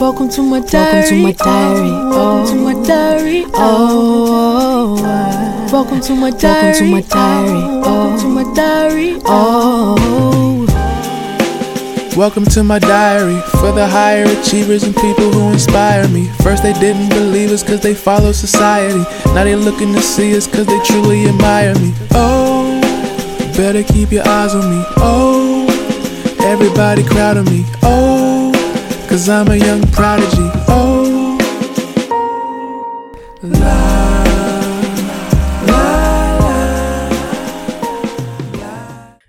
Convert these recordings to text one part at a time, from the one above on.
Welcome to my diary. Oh, welcome to my diary. Welcome to my diary. Oh, Welcome to my diary. Welcome to my diary. Welcome to my diary. oh. Welcome to my diary for the higher achievers and people who inspire me. First, they didn't believe us cause they follow society. Now they looking to see us cause they truly admire me. Oh, better keep your eyes on me. Oh, everybody crowd on me. Oh, cause I'm a young prodigy. Oh,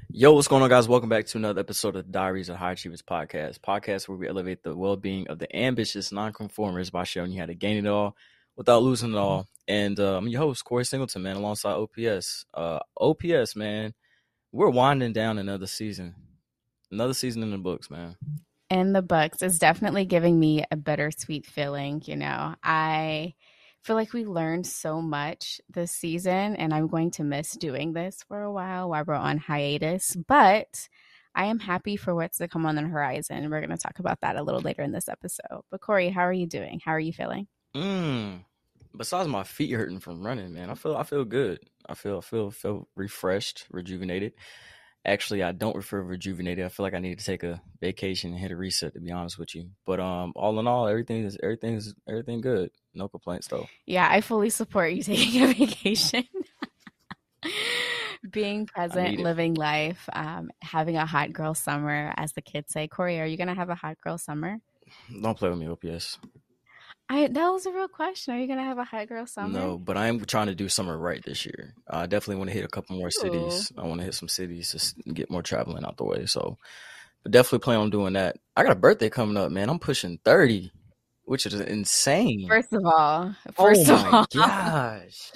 Yo, what's going on, guys? Welcome back to another episode of Diaries of High Achievers podcast, podcast where we elevate the well-being of the ambitious nonconformers by showing you how to gain it all without losing it all. And uh, I'm your host, Corey Singleton, man, alongside OPS. Uh, OPS, man, we're winding down another season, another season in the books, man. In the books is definitely giving me a bittersweet feeling. You know, I feel like we learned so much this season, and I'm going to miss doing this for a while while we're on hiatus. But I am happy for what's to come on the horizon. We're going to talk about that a little later in this episode. But Corey, how are you doing? How are you feeling? Mm. Besides my feet hurting from running, man, I feel I feel good. I feel I feel feel refreshed, rejuvenated. Actually, I don't refer rejuvenated. I feel like I need to take a vacation and hit a reset. To be honest with you, but um, all in all, everything is everything is everything good. No complaints though. Yeah, I fully support you taking a vacation. Being present, living life, um, having a hot girl summer, as the kids say. Corey, are you going to have a hot girl summer? Don't play with me, OPS. I that was a real question. Are you gonna have a hot girl summer? No, but I am trying to do summer right this year. I definitely want to hit a couple more cities. I want to hit some cities to get more traveling out the way. So, but definitely plan on doing that. I got a birthday coming up, man. I'm pushing thirty, which is insane. First of all, oh first oh of all, gosh!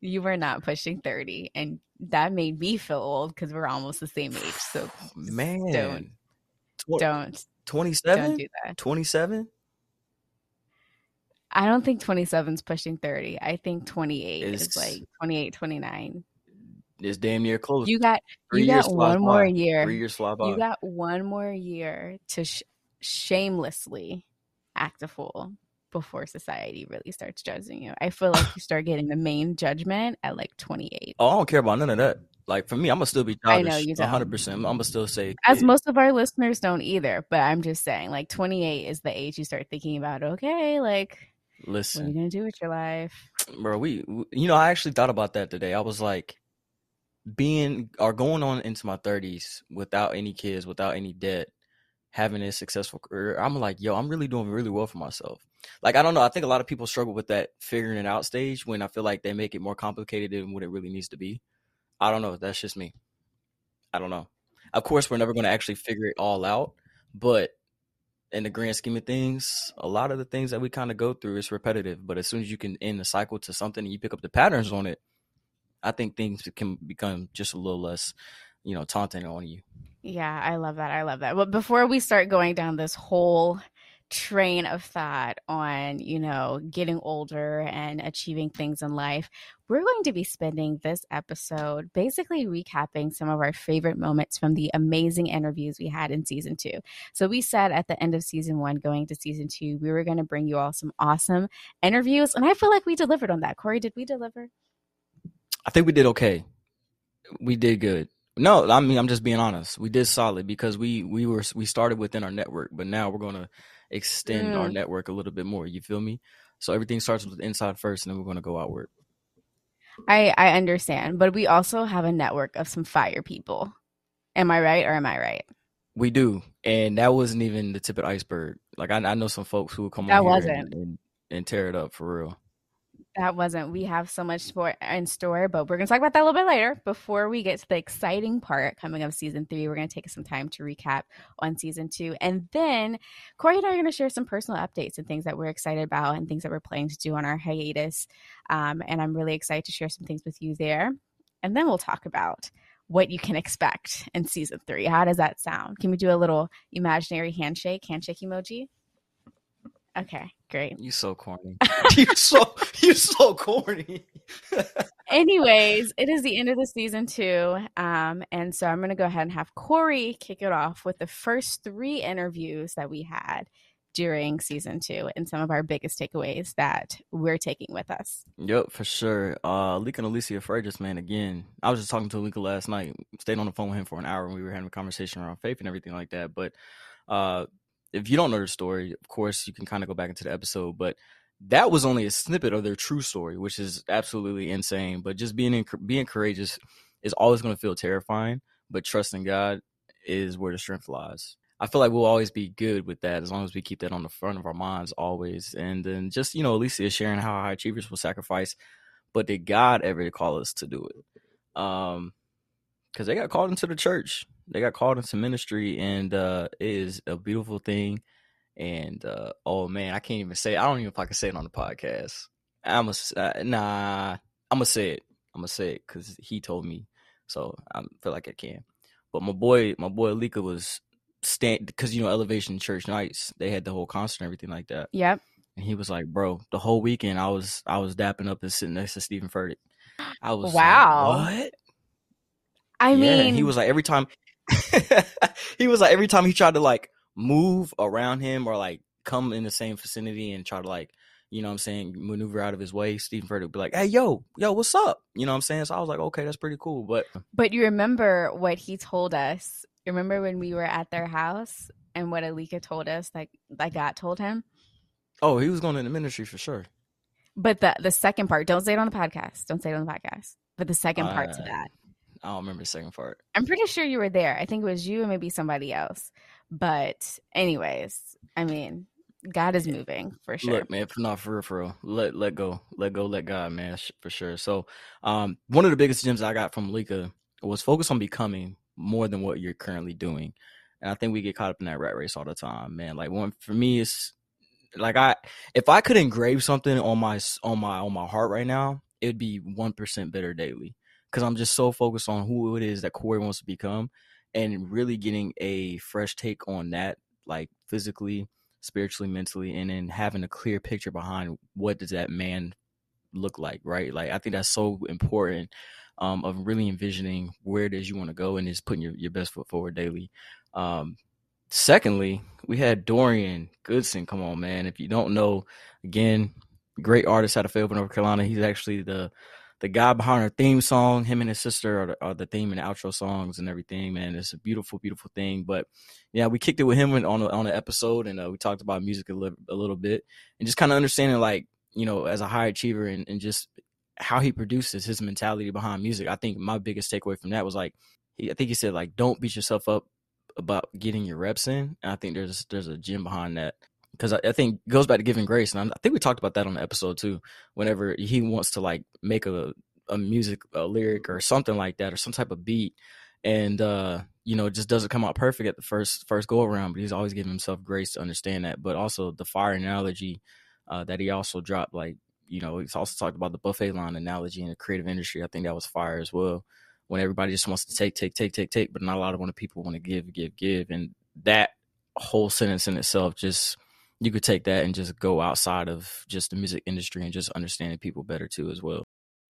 you were not pushing thirty, and that made me feel old because we're almost the same age. So Man, don't Tw- don't don't 27? do that. 27? I don't think 27 is pushing 30. I think 28 is like 28, 29. It's damn near close. You got Three you got one more by. year. Three years fly by. You got one more year to sh- shamelessly act a fool before society really starts judging you. I feel like you start getting the main judgment at like 28. oh, I don't care about none of that. Like for me, I'm gonna still be I know you don't. 100. percent I'm gonna still say As most of our listeners don't either, but I'm just saying like 28 is the age you start thinking about, okay, like what are you to do with your life? bro we you know i actually thought about that today. I was like being or going on into my 30s without any kids without any debt having a successful career i'm like yo i'm really doing really well for myself. Like i don't know i think a lot of people struggle with that figuring it out stage when i feel like they make it more complicated than what it really needs to be. I don't know that's just me. I don't know. Of course we're never going to actually figure it all out but in the grand scheme of things, a lot of the things that we kind of go through is repetitive. But as soon as you can end the cycle to something and you pick up the patterns on it, I think things can become just a little less, you know, taunting on you. Yeah, I love that. I love that. But before we start going down this whole train of thought on, you know, getting older and achieving things in life, we're going to be spending this episode basically recapping some of our favorite moments from the amazing interviews we had in season two. So we said at the end of season one, going to season two, we were going to bring you all some awesome interviews. And I feel like we delivered on that. Corey, did we deliver? I think we did okay. We did good. No, I mean I'm just being honest. We did solid because we we were we started within our network, but now we're going to extend our Mm. network a little bit more. You feel me? So everything starts with inside first, and then we're going to go outward. I, I understand, but we also have a network of some fire people. Am I right or am I right? We do, and that wasn't even the tip of the iceberg. Like I, I know some folks who will come That on here wasn't. and, and, and tear it up for real. That wasn't. We have so much for in store, but we're going to talk about that a little bit later. Before we get to the exciting part coming of season three, we're going to take some time to recap on season two. And then Corey and I are going to share some personal updates and things that we're excited about and things that we're planning to do on our hiatus. Um, and I'm really excited to share some things with you there. And then we'll talk about what you can expect in season three. How does that sound? Can we do a little imaginary handshake, handshake emoji? Okay, great. You so corny. you so you so corny. Anyways, it is the end of the season two. Um, and so I'm going to go ahead and have Corey kick it off with the first three interviews that we had during season two and some of our biggest takeaways that we're taking with us. Yep, for sure. Uh, Alika and Alicia Frederick, man, again, I was just talking to Alika last night, stayed on the phone with him for an hour and we were having a conversation around faith and everything like that. But uh, if you don't know the story, of course, you can kind of go back into the episode, but that was only a snippet of their true story, which is absolutely insane. But just being in, being courageous is always going to feel terrifying, but trusting God is where the strength lies. I feel like we'll always be good with that as long as we keep that on the front of our minds always. And then just, you know, Alicia is sharing how high achievers will sacrifice, but did God ever call us to do it? Um, because they got called into the church, they got called into ministry, and uh, it is a beautiful thing. And uh, oh man, I can't even say. It. I don't even if I can say it on the podcast. I'm a uh, nah. I'm gonna say it. I'm gonna say it because he told me, so I feel like I can. But my boy, my boy Alika was stand because you know Elevation Church Nights they had the whole concert and everything like that. Yep. And he was like, "Bro, the whole weekend I was I was dapping up and sitting next to Steven Furtick. I was wow. Like, what? I yeah, mean, he was like every time he was like every time he tried to like move around him or like come in the same vicinity and try to like you know what I'm saying, maneuver out of his way, Steven Furtick would be like, Hey, yo, yo, what's up? You know what I'm saying? So I was like, Okay, that's pretty cool. But But you remember what he told us. Remember when we were at their house and what Alika told us, like like God told him? Oh, he was going in the ministry for sure. But the the second part, don't say it on the podcast. Don't say it on the podcast. But the second part to Uh, that. I don't remember the second part. I'm pretty sure you were there. I think it was you and maybe somebody else. But anyways, I mean, God is moving for sure. Look, man, for not for real, for real. Let let go, let go, let God, man, for sure. So, um, one of the biggest gems I got from Lika was focus on becoming more than what you're currently doing, and I think we get caught up in that rat race all the time, man. Like one for me, it's like I if I could engrave something on my on my on my heart right now, it'd be one percent better daily because I'm just so focused on who it is that Corey wants to become, and really getting a fresh take on that, like physically spiritually, mentally, and then having a clear picture behind what does that man look like, right? Like I think that's so important um, of really envisioning where it is you want to go and just putting your, your best foot forward daily. Um, secondly, we had Dorian Goodson. Come on, man. If you don't know, again, great artist out of Fayetteville, North Carolina. He's actually the the guy behind our theme song. Him and his sister are the, are the theme and outro songs and everything. Man, it's a beautiful, beautiful thing. But yeah, we kicked it with him on a, on an episode, and uh, we talked about music a little, a little bit, and just kind of understanding, like you know, as a high achiever, and, and just how he produces his mentality behind music. I think my biggest takeaway from that was like, he, I think he said like, don't beat yourself up about getting your reps in. And I think there's there's a gem behind that because I, I think it goes back to giving grace, and I, I think we talked about that on the episode too. Whenever he wants to like make a a music a lyric or something like that or some type of beat and uh you know it just doesn't come out perfect at the first first go around but he's always giving himself grace to understand that but also the fire analogy uh that he also dropped like you know he's also talked about the buffet line analogy in the creative industry i think that was fire as well when everybody just wants to take take take take take but not a lot of people want to give give give and that whole sentence in itself just you could take that and just go outside of just the music industry and just understanding people better too as well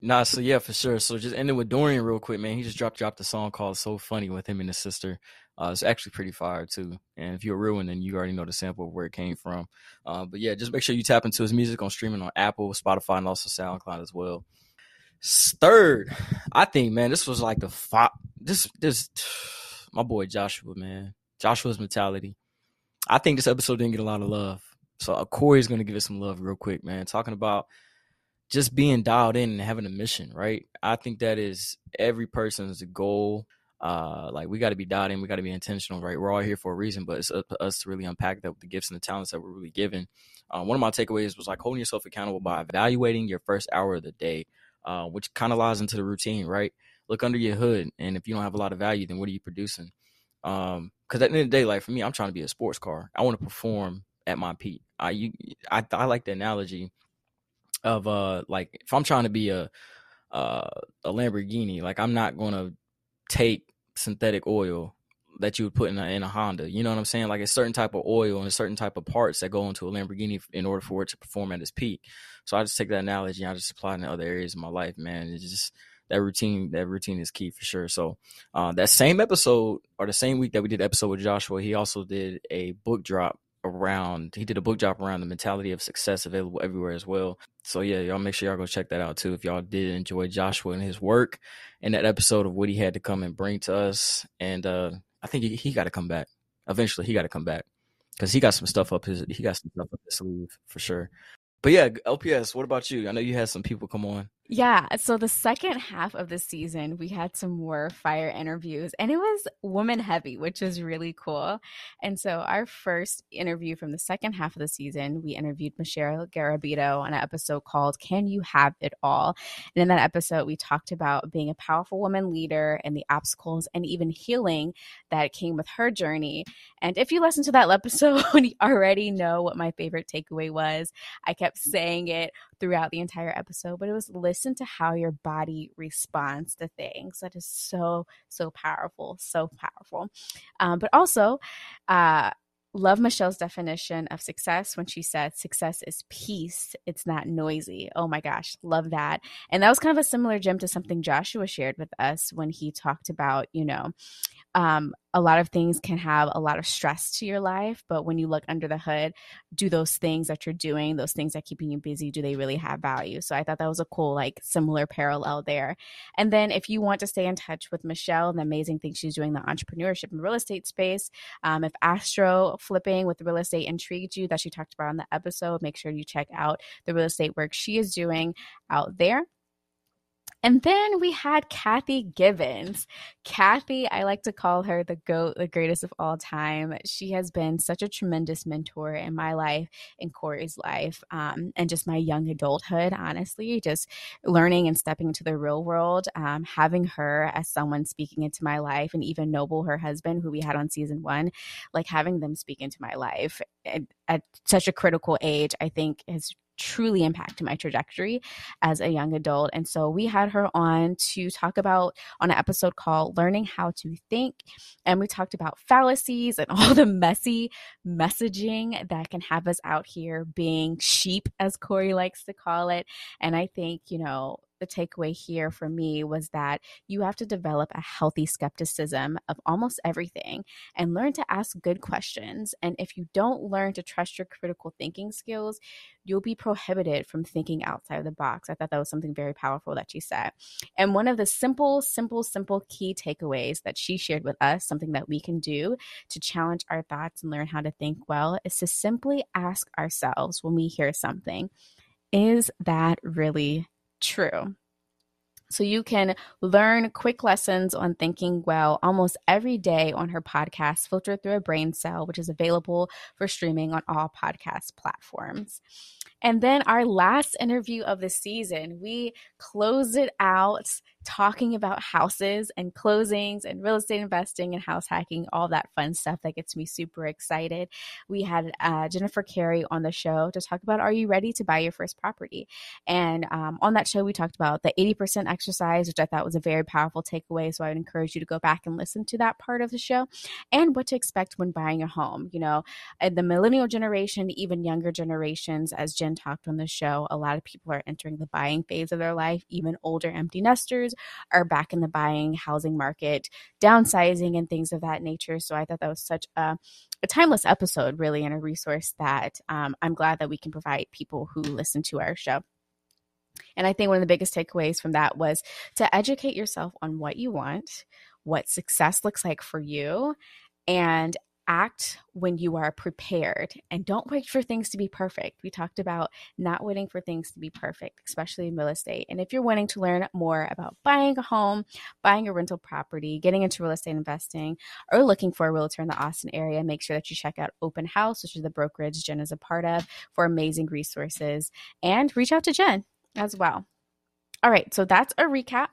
Nah, so yeah, for sure. So just ending with Dorian real quick, man. He just dropped dropped a song called "So Funny" with him and his sister. Uh, it's actually pretty fire too. And if you're one, then you already know the sample of where it came from. Uh, but yeah, just make sure you tap into his music on streaming on Apple, Spotify, and also SoundCloud as well. Third, I think, man, this was like the five. This this my boy Joshua, man. Joshua's mentality. I think this episode didn't get a lot of love. So uh, Corey's gonna give it some love real quick, man. Talking about just being dialed in and having a mission, right? I think that is every person's goal. Uh, like we got to be dialed in, we got to be intentional, right? We're all here for a reason, but it's up to us to really unpack that with the gifts and the talents that we're really given. Uh, one of my takeaways was like holding yourself accountable by evaluating your first hour of the day, uh, which kind of lies into the routine, right? Look under your hood, and if you don't have a lot of value, then what are you producing? Um, because at the end of the day, like for me, I'm trying to be a sports car. I want to perform at my peak. I you I I like the analogy of uh like if I'm trying to be a uh a Lamborghini, like I'm not gonna take synthetic oil that you would put in a, in a Honda. You know what I'm saying? Like a certain type of oil and a certain type of parts that go into a Lamborghini in order for it to perform at its peak. So I just take that analogy and I just apply it in other areas of my life, man. It's just that routine, that routine is key for sure. So uh, that same episode or the same week that we did episode with Joshua, he also did a book drop around he did a book drop around the mentality of success available everywhere as well. So yeah y'all make sure y'all go check that out too if y'all did enjoy joshua and his work and that episode of what he had to come and bring to us. And uh i think he, he got to come back. Eventually he got to come back because he got some stuff up his he got some stuff up his sleeve for sure. But yeah OPS what about you? I know you had some people come on Yeah, uh, so the second half of the season, we had some more fire interviews, and it was woman heavy, which is really cool. And so, our first interview from the second half of the season, we interviewed Michelle Garabito on an episode called Can You Have It All? And in that episode, we talked about being a powerful woman leader and the obstacles and even healing that came with her journey. And if you listen to that episode, you already know what my favorite takeaway was. I kept saying it throughout the entire episode, but it was listen to how your body responds to things. That is so, so powerful, so powerful. Um, but also, uh, love Michelle's definition of success when she said success is peace, it's not noisy. Oh my gosh, love that. And that was kind of a similar gem to something Joshua shared with us when he talked about, you know, um, a lot of things can have a lot of stress to your life, but when you look under the hood, do those things that you're doing, those things that keeping you busy, do they really have value? So I thought that was a cool, like, similar parallel there. And then if you want to stay in touch with Michelle and the amazing things she's doing in the entrepreneurship and real estate space, um, if Astro flipping with real estate intrigued you that she talked about on the episode, make sure you check out the real estate work she is doing out there. And then we had Kathy Gibbons. Kathy, I like to call her the GOAT, the greatest of all time. She has been such a tremendous mentor in my life, in Corey's life, um, and just my young adulthood, honestly, just learning and stepping into the real world. Um, having her as someone speaking into my life, and even Noble, her husband, who we had on season one, like having them speak into my life at, at such a critical age, I think has truly impacted my trajectory as a young adult. And so we had her on to talk about on an episode called Learning How to Think. And we talked about fallacies and all the messy messaging that can have us out here being sheep, as Corey likes to call it. And I think, you know, the takeaway here for me was that you have to develop a healthy skepticism of almost everything and learn to ask good questions. And if you don't learn to trust your critical thinking skills, you'll be prohibited from thinking outside of the box. I thought that was something very powerful that she said. And one of the simple, simple, simple key takeaways that she shared with us, something that we can do to challenge our thoughts and learn how to think well, is to simply ask ourselves when we hear something, is that really true. So you can learn quick lessons on thinking well almost every day on her podcast, Filtered Through a Brain Cell, which is available for streaming on all podcast platforms. And then our last interview of the season, we closed it out talking about houses and closings and real estate investing and house hacking, all that fun stuff that gets me super excited. We had uh, Jennifer Carey on the show to talk about Are you ready to buy your first property? And um, on that show, we talked about the 80% exercise, which I thought was a very powerful takeaway. So I would encourage you to go back and listen to that part of the show and what to expect when buying a home. You know, the millennial generation, even younger generations, as Jen talked on the show, a lot of people are entering the buying phase of their life, even older empty nesters are back in the buying housing market, downsizing and things of that nature. So I thought that was such a, a timeless episode, really, and a resource that um, I'm glad that we can provide people who listen to our show. And I think one of the biggest takeaways from that was to educate yourself on what you want, what success looks like for you, and act when you are prepared and don't wait for things to be perfect. We talked about not waiting for things to be perfect, especially in real estate. And if you're wanting to learn more about buying a home, buying a rental property, getting into real estate investing, or looking for a realtor in the Austin area, make sure that you check out Open House, which is the brokerage Jen is a part of, for amazing resources. And reach out to Jen as well. All right, so that's a recap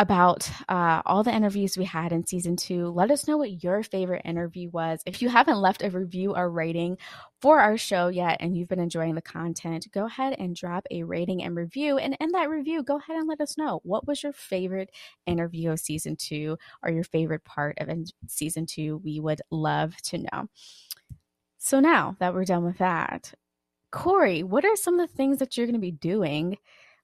about uh, all the interviews we had in season two. Let us know what your favorite interview was. If you haven't left a review or rating for our show yet and you've been enjoying the content, go ahead and drop a rating and review. And in that review, go ahead and let us know what was your favorite interview of season two or your favorite part of season two. We would love to know. So now that we're done with that, Corey, what are some of the things that you're going to be doing?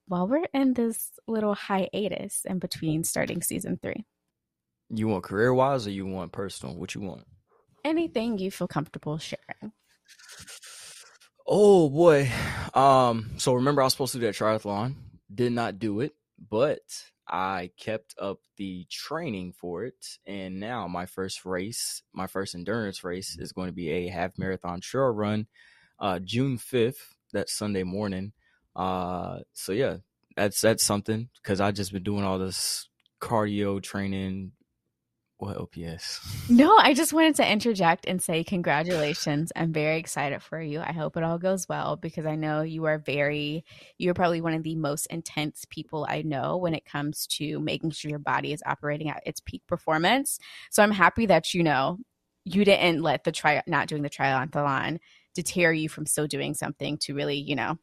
While we're in this little hiatus in between starting season three. You want career wise or you want personal? What you want? Anything you feel comfortable sharing. Oh boy. Um, so remember I was supposed to do that triathlon. Did not do it, but I kept up the training for it. And now my first race, my first endurance race is going to be a half marathon trail run, uh, June 5th, that Sunday morning. Uh, so yeah, that's that's something because I just been doing all this cardio training. What OPS? No, I just wanted to interject and say congratulations. I'm very excited for you. I hope it all goes well because I know you are very, you're probably one of the most intense people I know when it comes to making sure your body is operating at its peak performance. So I'm happy that you know you didn't let the try not doing the triathlon deter you from still doing something to really, you know,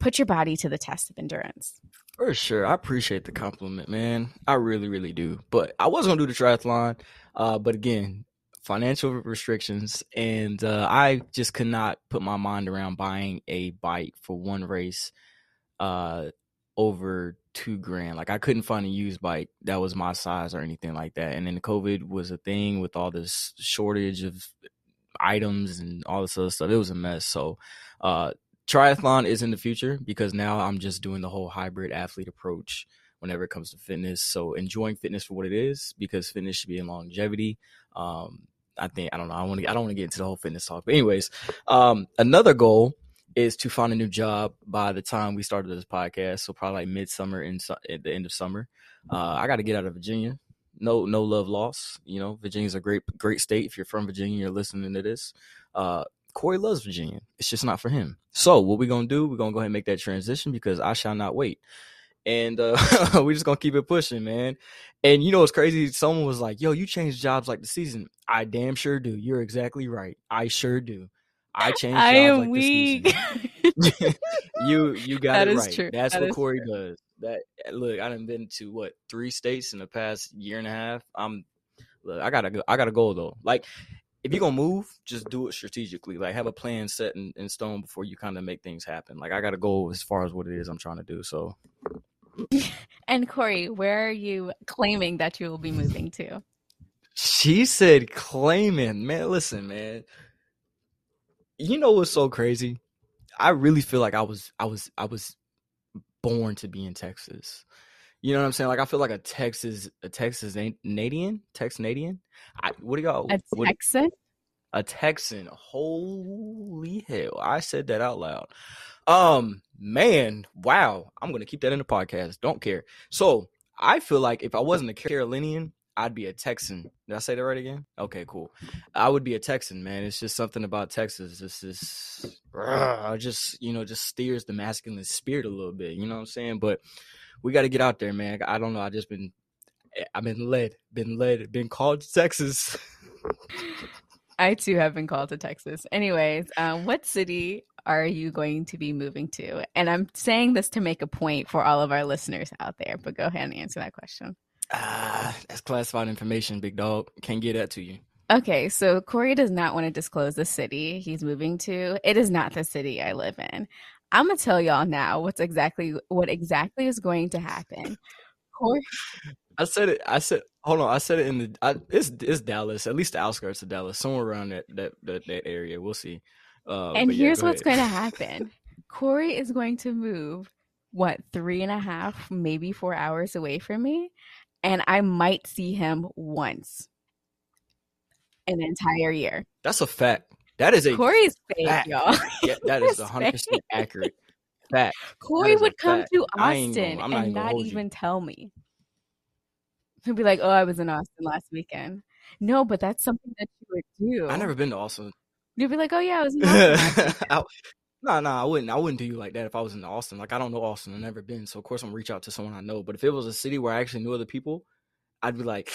put your body to the test of endurance. For sure. I appreciate the compliment, man. I really, really do. But I was gonna do the triathlon. Uh, but again, financial restrictions and uh, I just could not put my mind around buying a bike for one race uh over two grand. Like I couldn't find a used bike that was my size or anything like that. And then COVID was a thing with all this shortage of items and all this other stuff. It was a mess. So uh triathlon is in the future because now I'm just doing the whole hybrid athlete approach whenever it comes to fitness. So enjoying fitness for what it is because fitness should be in longevity. Um, I think I don't know. I want to. I don't want to get into the whole fitness talk, but anyways, um, another goal is to find a new job by the time we started this podcast. So probably like midsummer and at the end of summer. Uh, I got to get out of Virginia. No, no love lost. You know, Virginia's a great, great state. If you're from Virginia, you're listening to this. Uh, Corey loves Virginia. It's just not for him. So what we're gonna do, we're gonna go ahead and make that transition because I shall not wait. And uh we're just gonna keep it pushing, man. And you know what's crazy? Someone was like, yo, you change jobs like the season. I damn sure do. You're exactly right. I sure do. I change jobs I am like weak. the season. you you got That it is right. true. That's That what Corey true. does. That look, I done been to what three states in the past year and a half. I'm look, I gotta go. I gotta go though. Like if you're gonna move, just do it strategically. Like have a plan set in, in stone before you kind of make things happen. Like I gotta go as far as what it is I'm trying to do. So and Corey, where are you claiming that you will be moving to? she said claiming, man, listen, man. You know what's so crazy? I really feel like I was I was I was born to be in Texas. You know what I'm saying? Like I feel like a Texas a Texas Canadian, Tex Canadian. I what do y'all A what, Texan? a Texan. Holy hell. I said that out loud. Um, man, wow. I'm gonna keep that in the podcast. Don't care. So I feel like if I wasn't a Carolinian, I'd be a Texan. Did I say that right again? Okay, cool. I would be a Texan, man. It's just something about Texas. This is just you know, just steers the masculine spirit a little bit. You know what I'm saying? But we got to get out there, man. I don't know. I just been, I've been led, been led, been called to Texas. I too have been called to Texas. Anyways, um, what city are you going to be moving to? And I'm saying this to make a point for all of our listeners out there, but go ahead and answer that question. Ah, that's classified information, big dog. Can't get that to you. Okay, so Corey does not want to disclose the city he's moving to. It is not the city I live in. I'm gonna tell y'all now what's exactly what exactly is going to happen. Corey, I said it. I said, hold on. I said it in the. I, it's it's Dallas, at least the outskirts of Dallas, somewhere around that that that, that area. We'll see. Uh, and but yeah, here's go what's going to happen. Corey is going to move what three and a half, maybe four hours away from me, and I might see him once an entire year. That's a fact. That is a Corey's fake, fact. y'all. yeah, that is hundred percent accurate fact. Corey would come fact. to Austin gonna- I'm not and even not hold you. even tell me. He'd be like, "Oh, I was in Austin last weekend." No, but that's something that you would do. I never been to Austin. You'd be like, "Oh yeah, I was in Austin." last weekend." I, no, no, I wouldn't. I wouldn't do you like that if I was in Austin. Like I don't know Austin. I've never been, so of course I'm reach out to someone I know. But if it was a city where I actually knew other people, I'd be like,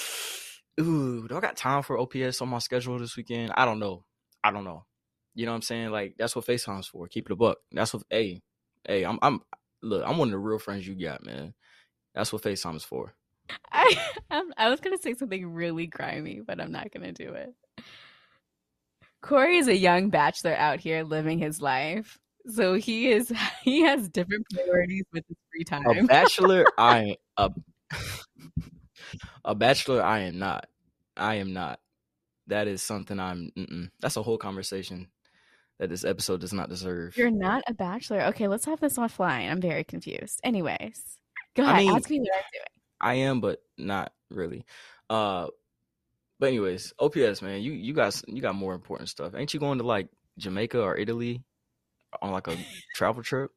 "Ooh, do I got time for OPS on my schedule this weekend?" I don't know. I don't know. You know what I'm saying? Like that's what FaceTime's for. Keep it a buck. That's what. Hey, hey, I'm. I'm. Look, I'm one of the real friends you got, man. That's what FaceTime's for. I I'm, I was gonna say something really grimy, but I'm not gonna do it. Corey is a young bachelor out here living his life, so he is he has different priorities with his free A time. bachelor, I a. a bachelor, I am not. I am not. That is something I'm. Mm-mm. That's a whole conversation. that this episode does not deserve. You're not a bachelor. Okay, let's have this offline. I'm very confused. Anyways, go I ahead. mean- ask me what I'm doing. I am, but not really. Uh, but anyways, OPS man, you you got you got more important stuff. Ain't you going to like Jamaica or Italy on like a travel trip?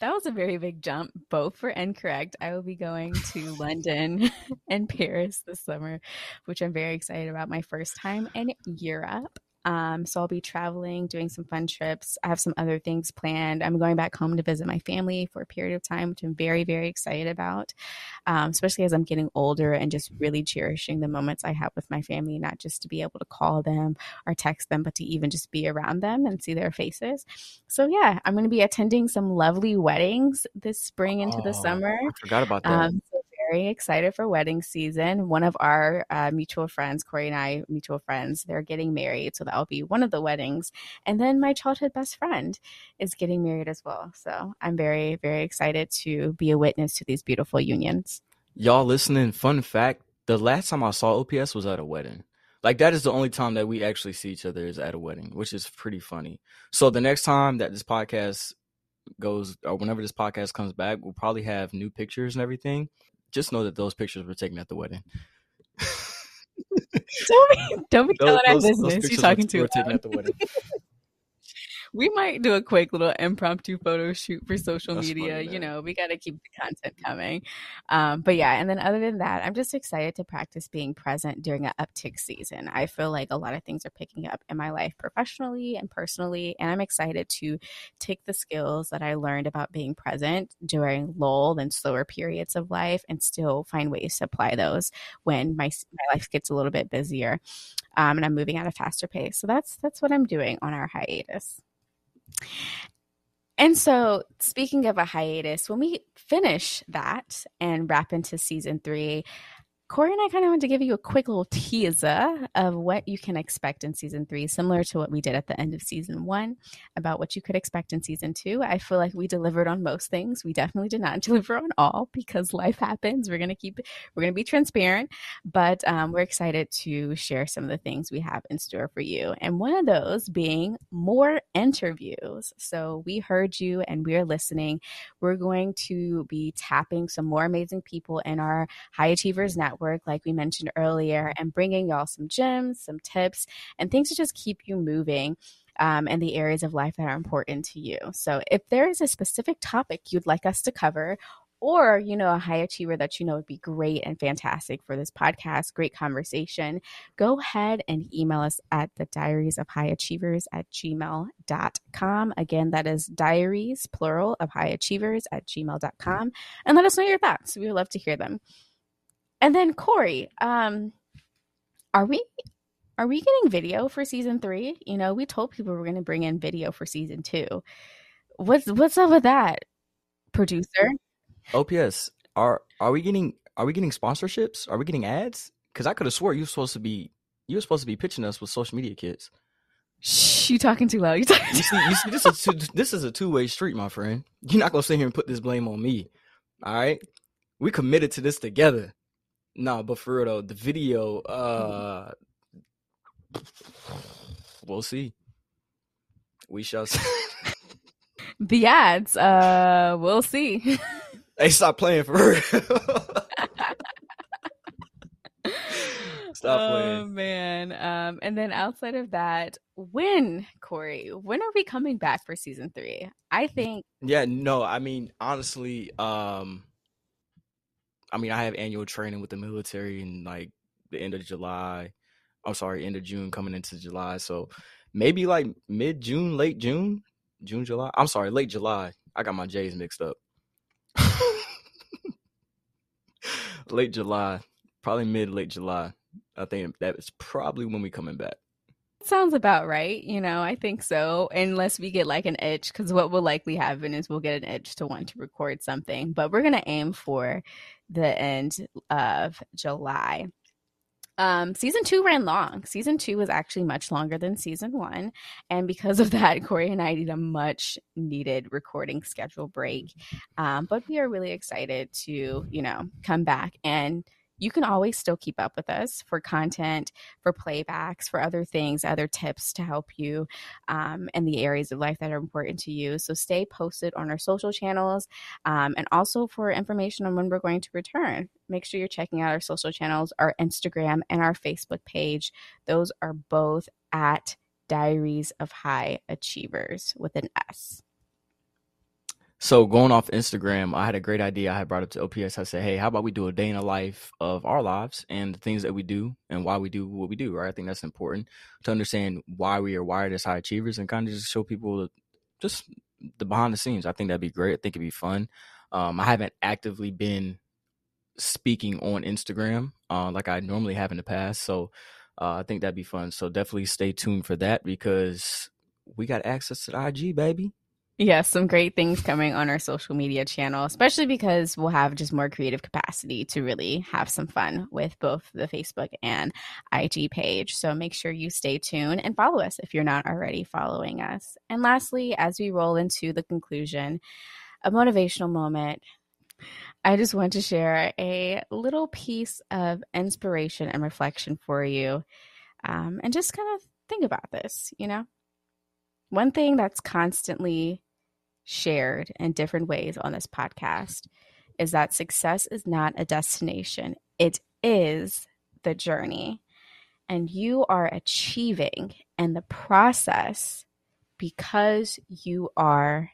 That was a very big jump, both for incorrect. I will be going to London and Paris this summer, which I'm very excited about. My first time in Europe. Um, so I'll be traveling, doing some fun trips. I have some other things planned. I'm going back home to visit my family for a period of time, which I'm very, very excited about. Um, especially as I'm getting older and just really cherishing the moments I have with my family, not just to be able to call them or text them, but to even just be around them and see their faces. So yeah, I'm going to be attending some lovely weddings this spring into the Oh, summer. I forgot about that. Um, so very excited for wedding season. One of our uh, mutual friends, Corey and I, mutual friends, they're getting married, so that'll be one of the weddings. And then my childhood best friend is getting married as well. So I'm very, very excited to be a witness to these beautiful unions. Y'all listening? Fun fact: the last time I saw OPS was at a wedding. Like that is the only time that we actually see each other is at a wedding, which is pretty funny. So the next time that this podcast goes, or whenever this podcast comes back, we'll probably have new pictures and everything. Just know that those pictures were taken at the wedding. Don't be, don't be Those- telling our business. You're were- talking too were taken at the wedding. We might do a quick little impromptu photo shoot for social That's media. funny, you know, we got to keep the content coming. Um, but yeah, and then other than that, I'm just excited to practice being present during an uptick season. I feel like a lot of things are picking up in my life professionally and personally, and I'm excited to take the skills that I learned about being present during lull and slower periods of life and still find ways to apply those when my, my life gets a little bit busier um, and I'm moving at a faster pace. So that's that's what I'm doing on our hiatus. And so, speaking of a hiatus, when we finish that and wrap into season three, Corey and I kind of want to give you a quick little teaser of what you can expect in season three, similar to what we did at the end of season one about what you could expect in season two. I feel like we delivered on most things. We definitely did not deliver on all because life happens. We're going to keep, we're going to be transparent, but um, we're excited to share some of the things we have in store for you. And one of those being more interviews. So we heard you and we're listening. We're going to be tapping some more amazing people in our High Achievers Network, like we mentioned earlier, and bringing y'all some gems, some tips, and things to just keep you moving. Um, and the areas of life that are important to you. So, if there is a specific topic you'd like us to cover, or you know a high achiever that you know would be great and fantastic for this podcast great conversation go ahead and email us at the diaries of high achievers at gmail.com again that is diaries plural of high achievers at gmail.com and let us know your thoughts we would love to hear them and then corey um are we are we getting video for season three you know we told people we're going to bring in video for season two what's what's up with that producer OPS, are are we getting are we getting sponsorships? Are we getting ads? Because I could have swore you were supposed to be you were supposed to be pitching us with social media kits. Shh, you talking too loud. You talking You too see, you see, this is two, this is a two way street, my friend. You're not gonna sit here and put this blame on me. All right, we committed to this together. No, but for real though, the video, uh, we'll see. We shall see. The ads, uh, we'll see. hey, stop playing for real. Stop oh man. Um, and then outside of that, when, Corey, when are we coming back for season three? I think Yeah, no, I mean honestly, um I mean I have annual training with the military in like the end of July. I'm sorry, end of June coming into July. So maybe like mid June, late June, June, July. I'm sorry, late July. I got my J's mixed up. late July. Probably mid late July. I think that is probably when we coming back. Sounds about right. You know, I think so. Unless we get like an itch, because what will likely happen is we'll get an itch to want to record something. But we're gonna aim for the end of July. Um, season two ran long. Season two was actually much longer than season one. And because of that, Corey and I need a much needed recording schedule break. Um, but we are really excited to, you know, come back and you can always still keep up with us for content, for playbacks, for other things, other tips to help you um, in the areas of life that are important to you. So stay posted on our social channels um, and also for information on when we're going to return. Make sure you're checking out our social channels, our Instagram and our Facebook page. Those are both at Diaries of High Achievers with an S. So going off Instagram, I had a great idea. I had brought it to OPS. I said, "Hey, how about we do a day in the life of our lives and the things that we do and why we do what we do?" Right? I think that's important to understand why we are wired as high achievers and kind of just show people just the behind the scenes. I think that'd be great. I think it'd be fun. Um, I haven't actively been speaking on Instagram uh, like I normally have in the past, so uh, I think that'd be fun. So definitely stay tuned for that because we got access to the IG, baby. Yes, some great things coming on our social media channel, especially because we'll have just more creative capacity to really have some fun with both the Facebook and IG page. So make sure you stay tuned and follow us if you're not already following us. And lastly, as we roll into the conclusion, a motivational moment. I just want to share a little piece of inspiration and reflection for you um, and just kind of think about this, you know? One thing that's constantly shared in different ways on this podcast is that success is not a destination, it is the journey. And you are achieving in the process because you are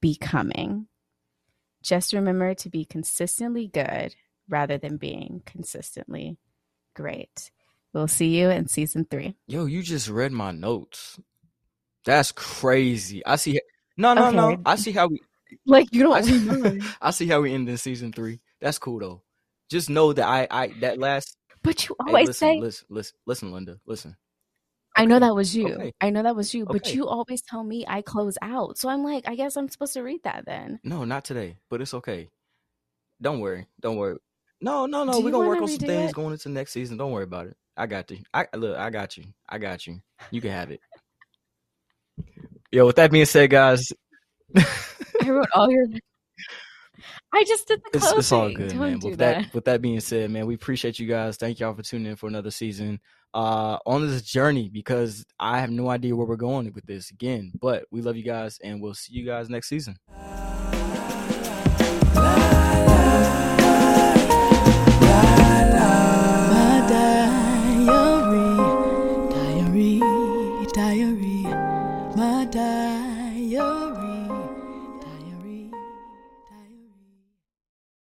becoming. Just remember to be consistently good rather than being consistently great. We'll see you in season three. Yo, you just read my notes. That's crazy. I see. No, no, no. I see how we. Like you I don't see. I see how we end in season three. That's cool though. Just know that I, I that last. But you Hey, always listen, say listen, listen, listen, Linda, listen. I know that was you. okay. I know that was you, but you always tell me I close out. So I'm like, I guess I'm supposed to read that then. No, not today, but it's okay. Don't worry. Don't worry. No, no, no. Do We're gonna work on some things it? going into next season. Don't worry about it. I got you. I look. I got you. I got you. You can have it. Yo, with that being said, guys, I wrote all your. I just did the closing. it's all good, Don't man. With that, that. with that being said, man, we appreciate you guys. Thank y'all for tuning in for another season. Uh, on this journey because I have no idea where we're going with this again, but we love you guys and we'll see you guys next season.